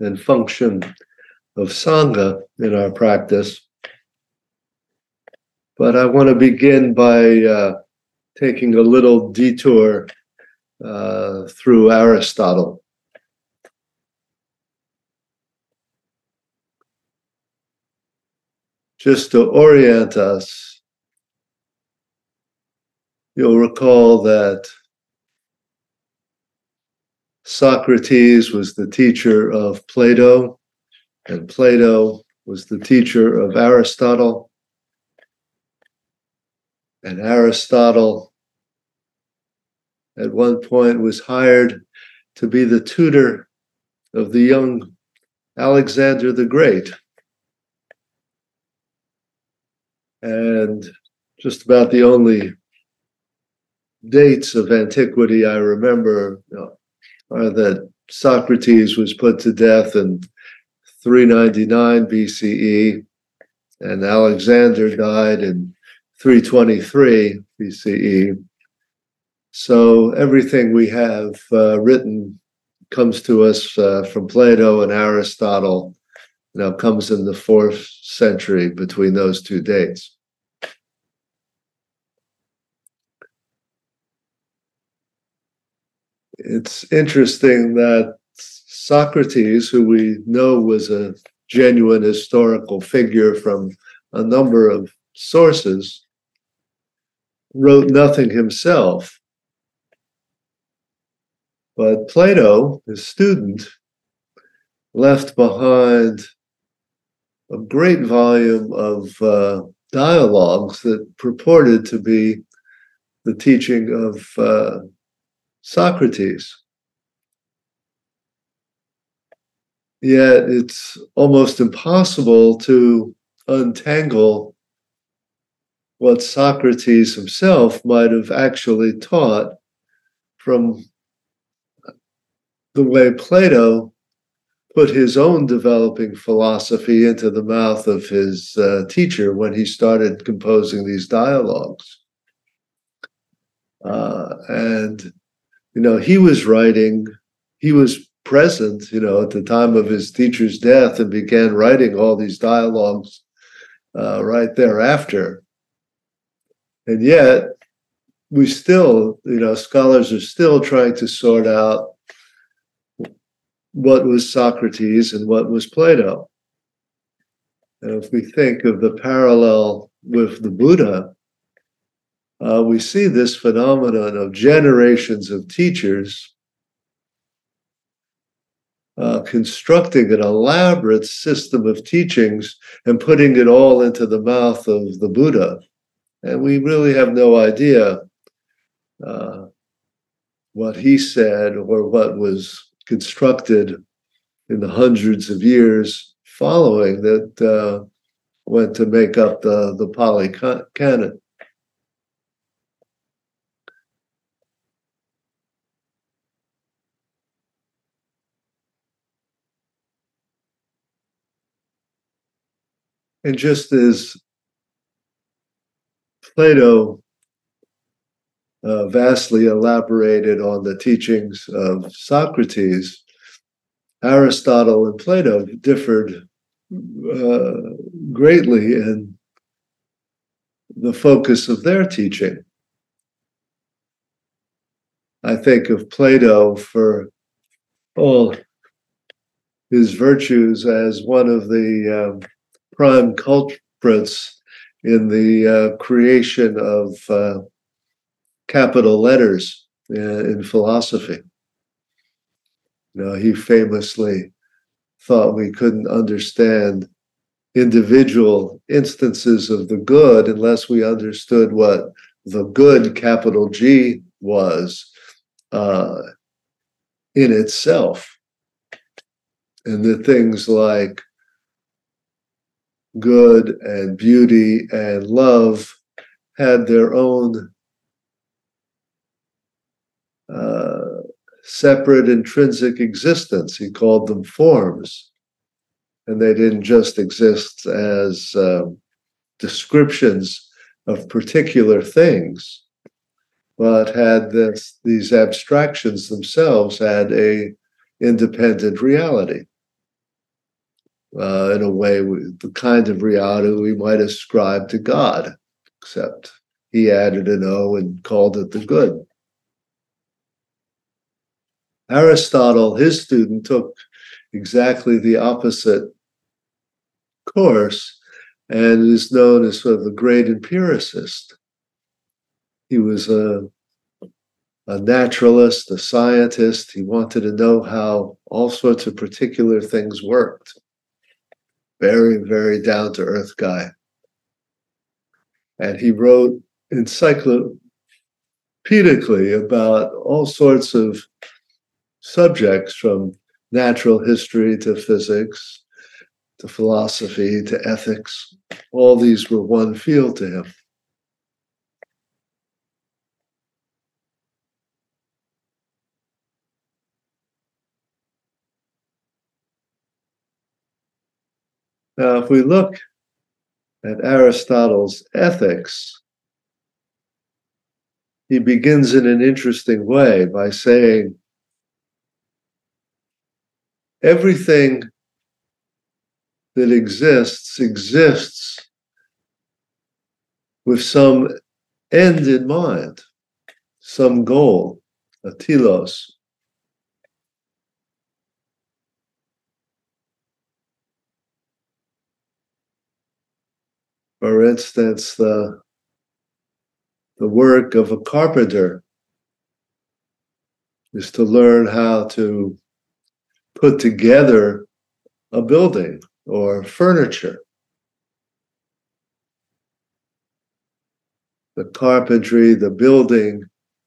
and function of Sangha in our practice. But I want to begin by uh, taking a little detour uh, through Aristotle. Just to orient us, you'll recall that Socrates was the teacher of Plato, and Plato was the teacher of Aristotle. And Aristotle, at one point, was hired to be the tutor of the young Alexander the Great. And just about the only dates of antiquity I remember you know, uh, that Socrates was put to death in 399 BCE, and Alexander died in 323 BCE. So everything we have uh, written comes to us uh, from Plato and Aristotle. You Now comes in the fourth century between those two dates. It's interesting that Socrates, who we know was a genuine historical figure from a number of sources, wrote nothing himself. But Plato, his student, left behind a great volume of uh, dialogues that purported to be the teaching of uh, Socrates. Yet it's almost impossible to untangle what Socrates himself might have actually taught from the way Plato put his own developing philosophy into the mouth of his uh, teacher when he started composing these dialogues. Uh, and you know, he was writing, he was present, you know, at the time of his teacher's death and began writing all these dialogues uh, right thereafter. And yet, we still, you know, scholars are still trying to sort out what was Socrates and what was Plato. And if we think of the parallel with the Buddha, uh, we see this phenomenon of generations of teachers uh, constructing an elaborate system of teachings and putting it all into the mouth of the Buddha. And we really have no idea uh, what he said or what was constructed in the hundreds of years following that uh, went to make up the, the Pali Canon. And just as Plato uh, vastly elaborated on the teachings of Socrates, Aristotle and Plato differed uh, greatly in the focus of their teaching. I think of Plato for all his virtues as one of the um, prime culprits in the uh, creation of uh, capital letters uh, in philosophy. You know, he famously thought we couldn't understand individual instances of the good unless we understood what the good, capital G, was uh, in itself. and the things like good and beauty and love had their own uh, separate intrinsic existence. He called them forms. And they didn't just exist as um, descriptions of particular things, but had this, these abstractions themselves had a independent reality. Uh, in a way, the kind of reality we might ascribe to God, except he added an O and called it the good. Aristotle, his student, took exactly the opposite course and is known as sort of the great empiricist. He was a, a naturalist, a scientist. He wanted to know how all sorts of particular things worked. Very, very down to earth guy. And he wrote encyclopedically about all sorts of subjects from natural history to physics to philosophy to ethics. All these were one field to him. Now, if we look at Aristotle's ethics, he begins in an interesting way by saying everything that exists exists with some end in mind, some goal, a telos. For instance, the, the work of a carpenter is to learn how to put together a building or furniture. The carpentry, the building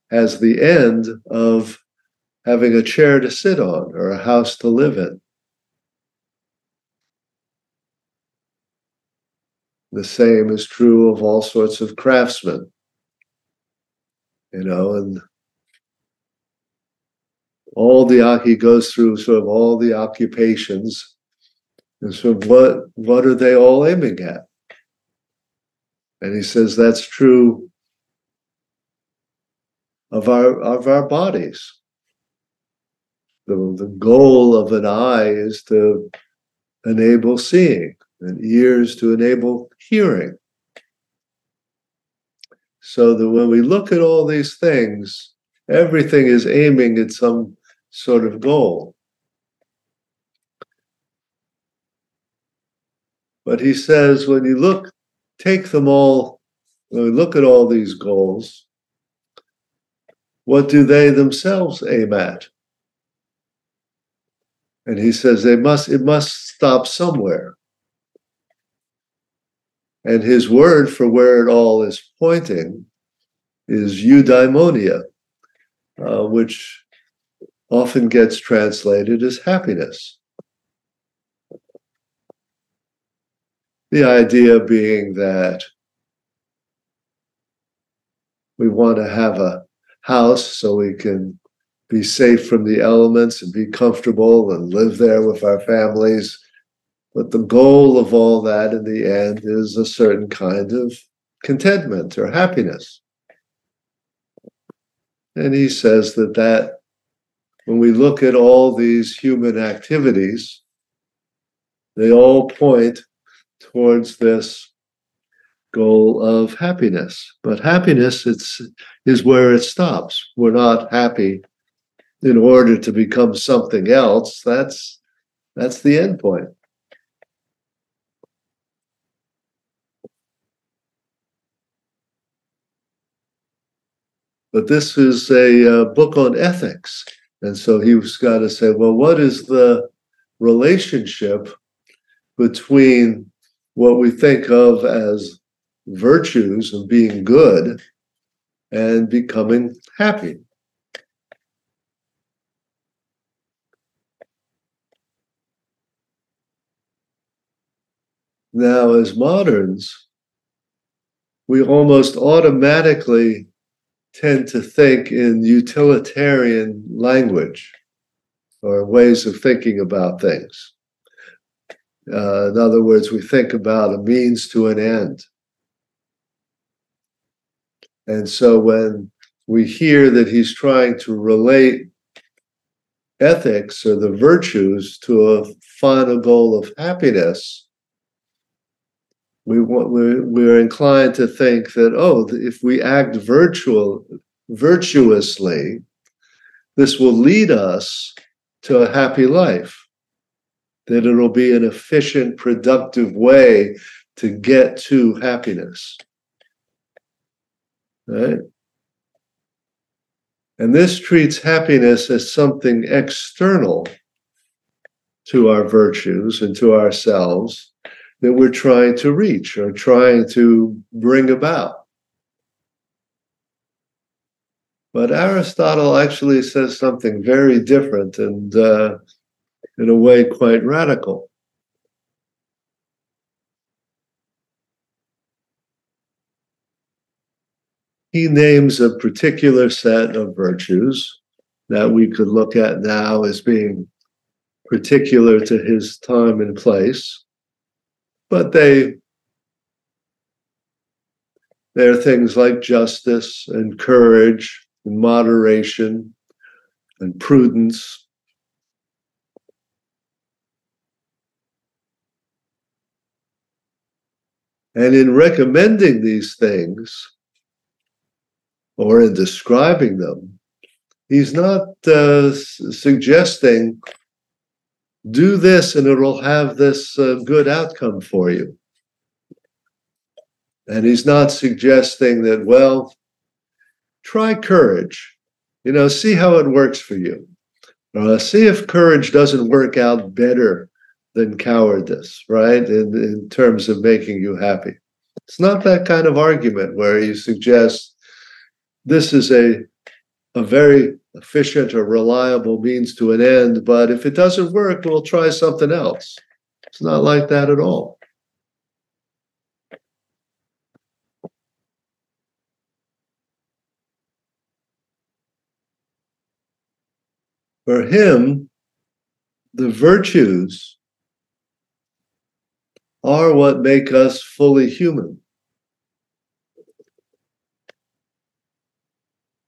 has the end of having a chair to sit on or a house to live in. The same is true of all sorts of craftsmen. You know, and all the uh, he goes through sort of all the occupations and so what what are they all aiming at and he says that's true of our of our bodies the, the goal of an eye is to enable seeing and ears to enable hearing so that when we look at all these things everything is aiming at some sort of goal. But he says when you look, take them all, when we look at all these goals, what do they themselves aim at? And he says they must, it must stop somewhere. And his word for where it all is pointing is eudaimonia, uh, which often gets translated as happiness. The idea being that we want to have a house so we can be safe from the elements and be comfortable and live there with our families. But the goal of all that in the end is a certain kind of contentment or happiness. And he says that that when we look at all these human activities, they all point towards this goal of happiness. But happiness it's, is where it stops. We're not happy in order to become something else. That's that's the end point. But this is a uh, book on ethics. And so he's got to say, well, what is the relationship between what we think of as virtues and being good and becoming happy? Now, as moderns, we almost automatically tend to think in utilitarian language or ways of thinking about things. Uh, in other words, we think about a means to an end. And so when we hear that he's trying to relate ethics or the virtues to a final goal of happiness, we we're, we're inclined to think that, oh, if we act virtual, virtuously, this will lead us to a happy life, that it'll be an efficient, productive way to get to happiness. Right? And this treats happiness as something external to our virtues and to ourselves that we're trying to reach or trying to bring about. But Aristotle actually says something very different and, uh, in a way, quite radical. he names a particular set of virtues that we could look at now as being particular to his time and place but they they're things like justice and courage and moderation and prudence. And in recommending these things or in describing them, he's not uh, suggesting do this and it'll have this uh, good outcome for you. And he's not suggesting that, well, try courage, you know, see how it works for you. Uh, see if courage doesn't work out better than cowardice, right? In, in terms of making you happy. It's not that kind of argument where you suggest this is a, a very efficient or reliable means to an end, but if it doesn't work, we'll try something else. It's not like that at all. For him, the virtues are what make us fully human.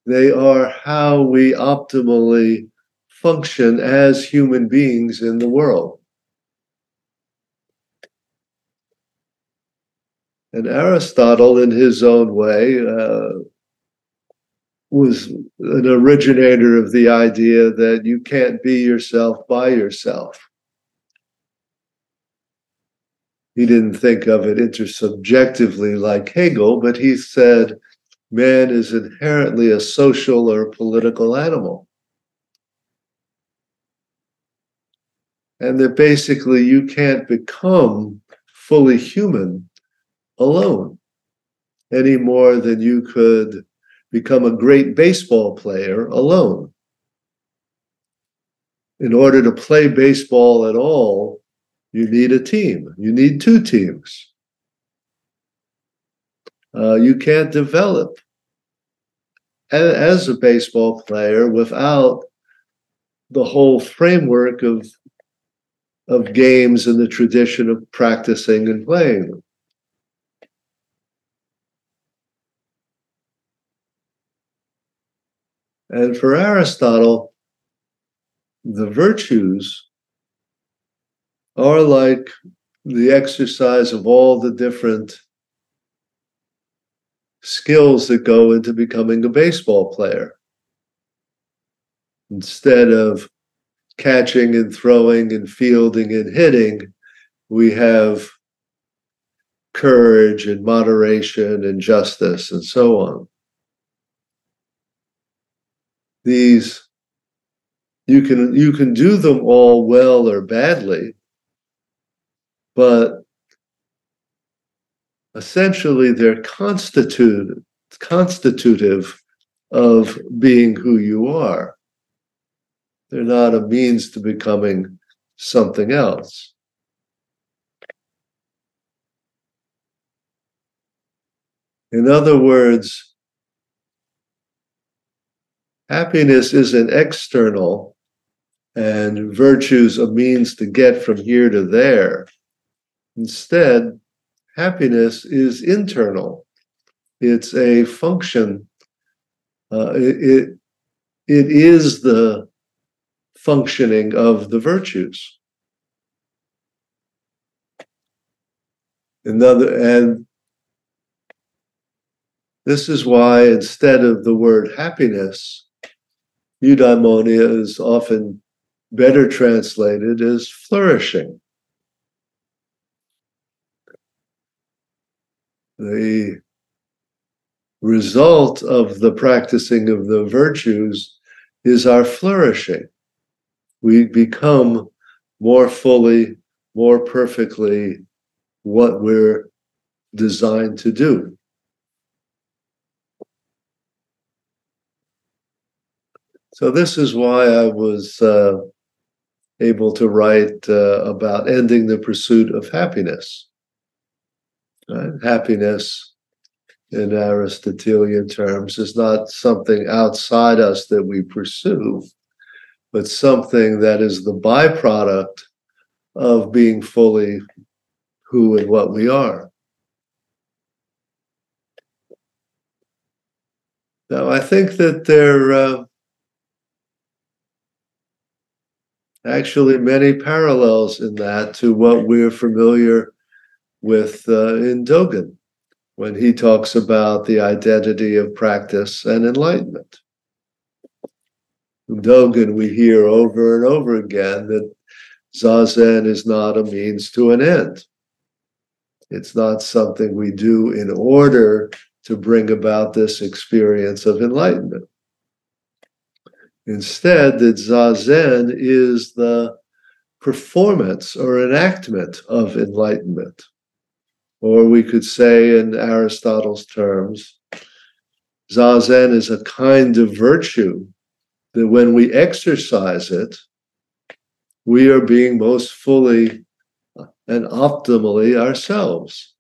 They are how we optimally function as human beings in the world. And Aristotle, in his own way, uh, was an originator of the idea that you can't be yourself by yourself. He didn't think of it intersubjectively like Hegel, but he said man is inherently a social or political animal. And that basically you can't become fully human alone any more than you could become a great baseball player alone. In order to play baseball at all, you need a team. You need two teams. Uh, you can't develop as a baseball player without the whole framework of of games and the tradition of practicing and playing. And for Aristotle, the virtues are like the exercise of all the different skills that go into becoming a baseball player. Instead of catching and throwing and fielding and hitting, we have courage and moderation and justice and so on. These you can you can do them all well or badly, but essentially they're constituted constitutive of being who you are. They're not a means to becoming something else. In other words happiness isn't external and virtues a means to get from here to there. Instead happiness is internal. It's a function. Uh, it, it, it is the functioning of the virtues. Another, and this is why instead of the word happiness, eudaimonia is often better translated as flourishing. The result of the practicing of the virtues is our flourishing. We become more fully, more perfectly what we're designed to do. So, this is why I was uh, able to write uh, about ending the pursuit of happiness. Right? Happiness, in Aristotelian terms, is not something outside us that we pursue, but something that is the byproduct of being fully who and what we are. Now, I think that there uh, actually many parallels in that to what we're familiar with uh, in Dogen when he talks about the identity of practice and enlightenment. In Dogen, we hear over and over again that Zazen is not a means to an end. It's not something we do in order to bring about this experience of enlightenment. Instead, that Zazen is the performance or enactment of enlightenment. Or we could say, in Aristotle's terms, Zazen is a kind of virtue that when we exercise it, we are being most fully and optimally ourselves.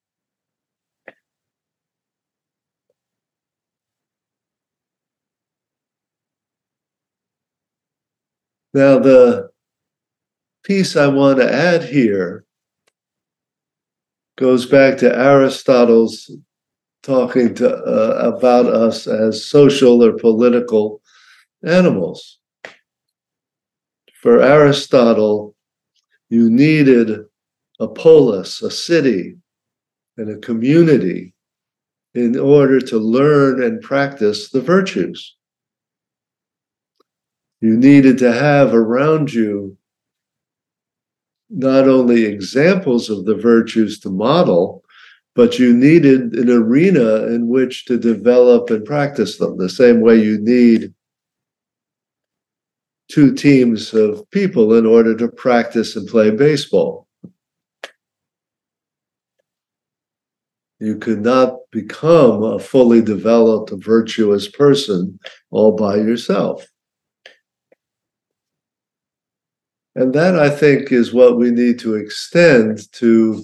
Now, the piece I want to add here goes back to Aristotle's talking to, uh, about us as social or political animals. For Aristotle, you needed a polis, a city, and a community in order to learn and practice the virtues. You needed to have around you not only examples of the virtues to model, but you needed an arena in which to develop and practice them, the same way you need two teams of people in order to practice and play baseball. You could not become a fully developed, virtuous person all by yourself. And that, I think, is what we need to extend to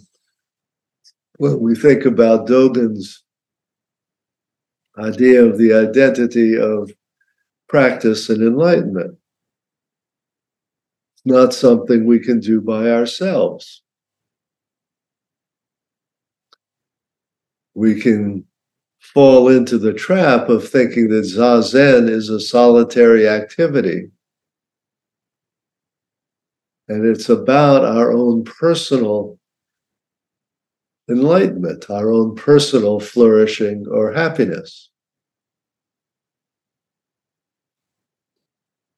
when we think about Dogen's idea of the identity of practice and enlightenment. It's not something we can do by ourselves. We can fall into the trap of thinking that Zazen is a solitary activity and it's about our own personal enlightenment, our own personal flourishing or happiness.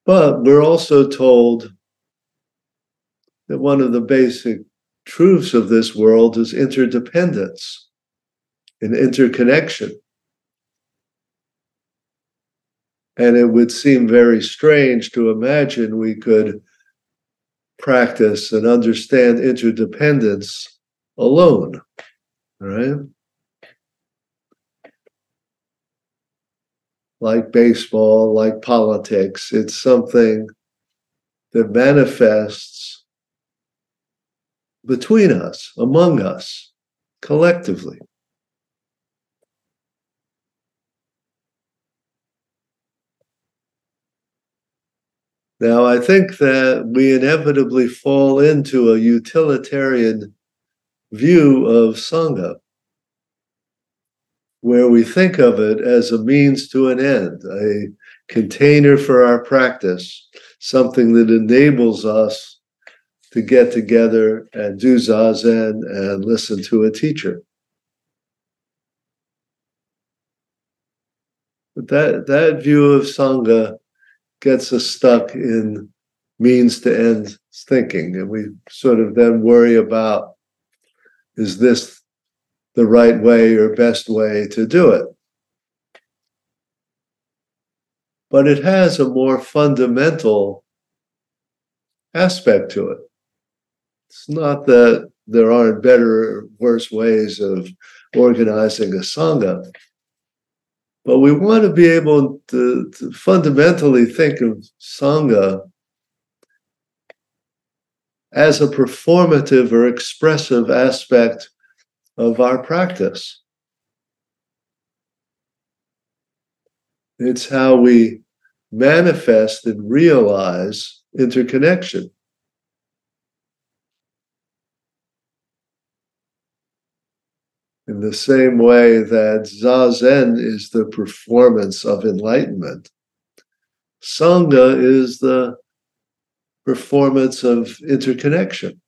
But we're also told that one of the basic truths of this world is interdependence and interconnection. And it would seem very strange to imagine we could practice and understand interdependence alone, right? Like baseball, like politics, it's something that manifests between us, among us, collectively. Now, I think that we inevitably fall into a utilitarian view of Sangha, where we think of it as a means to an end, a container for our practice, something that enables us to get together and do zazen and listen to a teacher. But that, that view of Sangha gets us stuck in means to end thinking. And we sort of then worry about is this the right way or best way to do it? But it has a more fundamental aspect to it. It's not that there aren't better or worse ways of organizing a Sangha, but we want to be able to, to fundamentally think of Sangha as a performative or expressive aspect of our practice. It's how we manifest and realize interconnection. The same way that Zazen is the performance of enlightenment, Sangha is the performance of interconnection.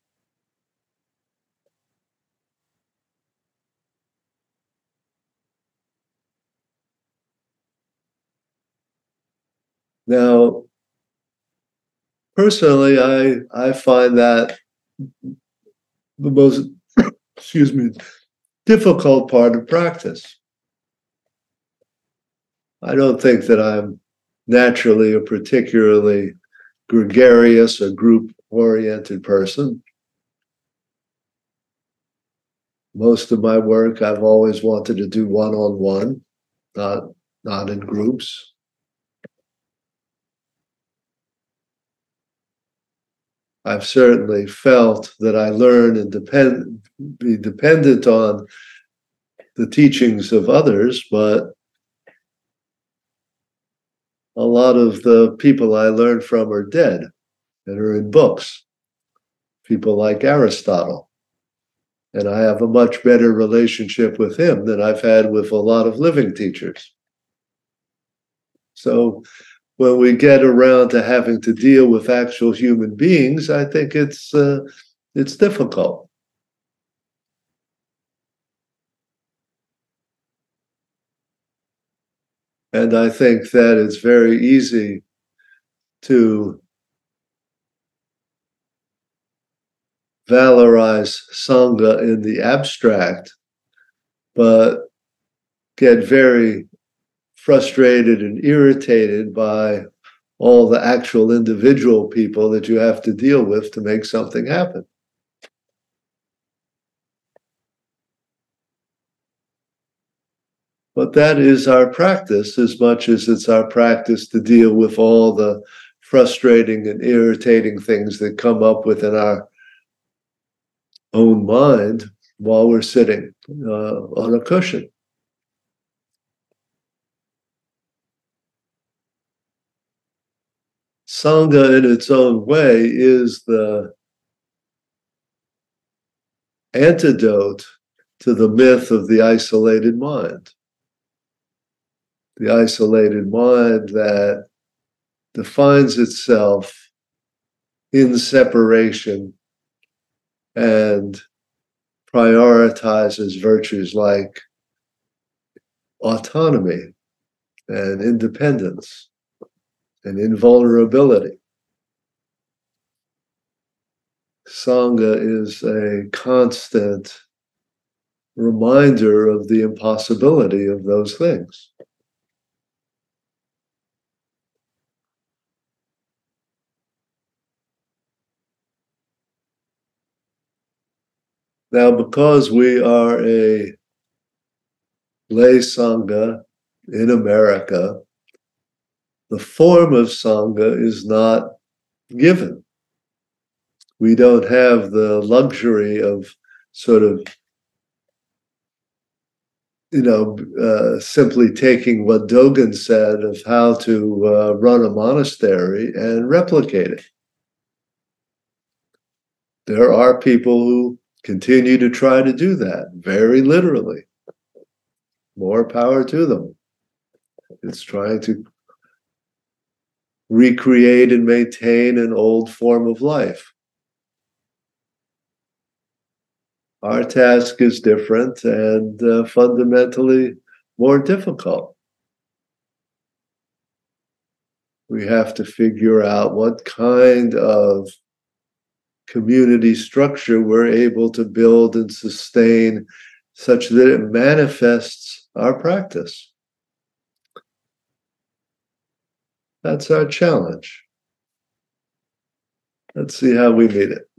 Now, personally, I I find that the most excuse me difficult part of practice. I don't think that I'm naturally a particularly gregarious or group oriented person. Most of my work I've always wanted to do one on one, not not in groups. I've certainly felt that I learn and be dependent on the teachings of others, but a lot of the people I learned from are dead and are in books. People like Aristotle. And I have a much better relationship with him than I've had with a lot of living teachers. So when we get around to having to deal with actual human beings, I think it's uh, it's difficult. And I think that it's very easy to valorize Sangha in the abstract, but get very frustrated and irritated by all the actual individual people that you have to deal with to make something happen. But that is our practice as much as it's our practice to deal with all the frustrating and irritating things that come up within our own mind while we're sitting uh, on a cushion. Sangha in its own way is the antidote to the myth of the isolated mind. The isolated mind that defines itself in separation and prioritizes virtues like autonomy and independence and invulnerability. Sangha is a constant reminder of the impossibility of those things. Now, because we are a lay Sangha in America, the form of Sangha is not given. We don't have the luxury of sort of you know, uh, simply taking what Dogen said of how to uh, run a monastery and replicate it. There are people who continue to try to do that very literally. More power to them. It's trying to recreate and maintain an old form of life. Our task is different and uh, fundamentally more difficult. We have to figure out what kind of community structure we're able to build and sustain such that it manifests our practice. That's our challenge. Let's see how we meet it.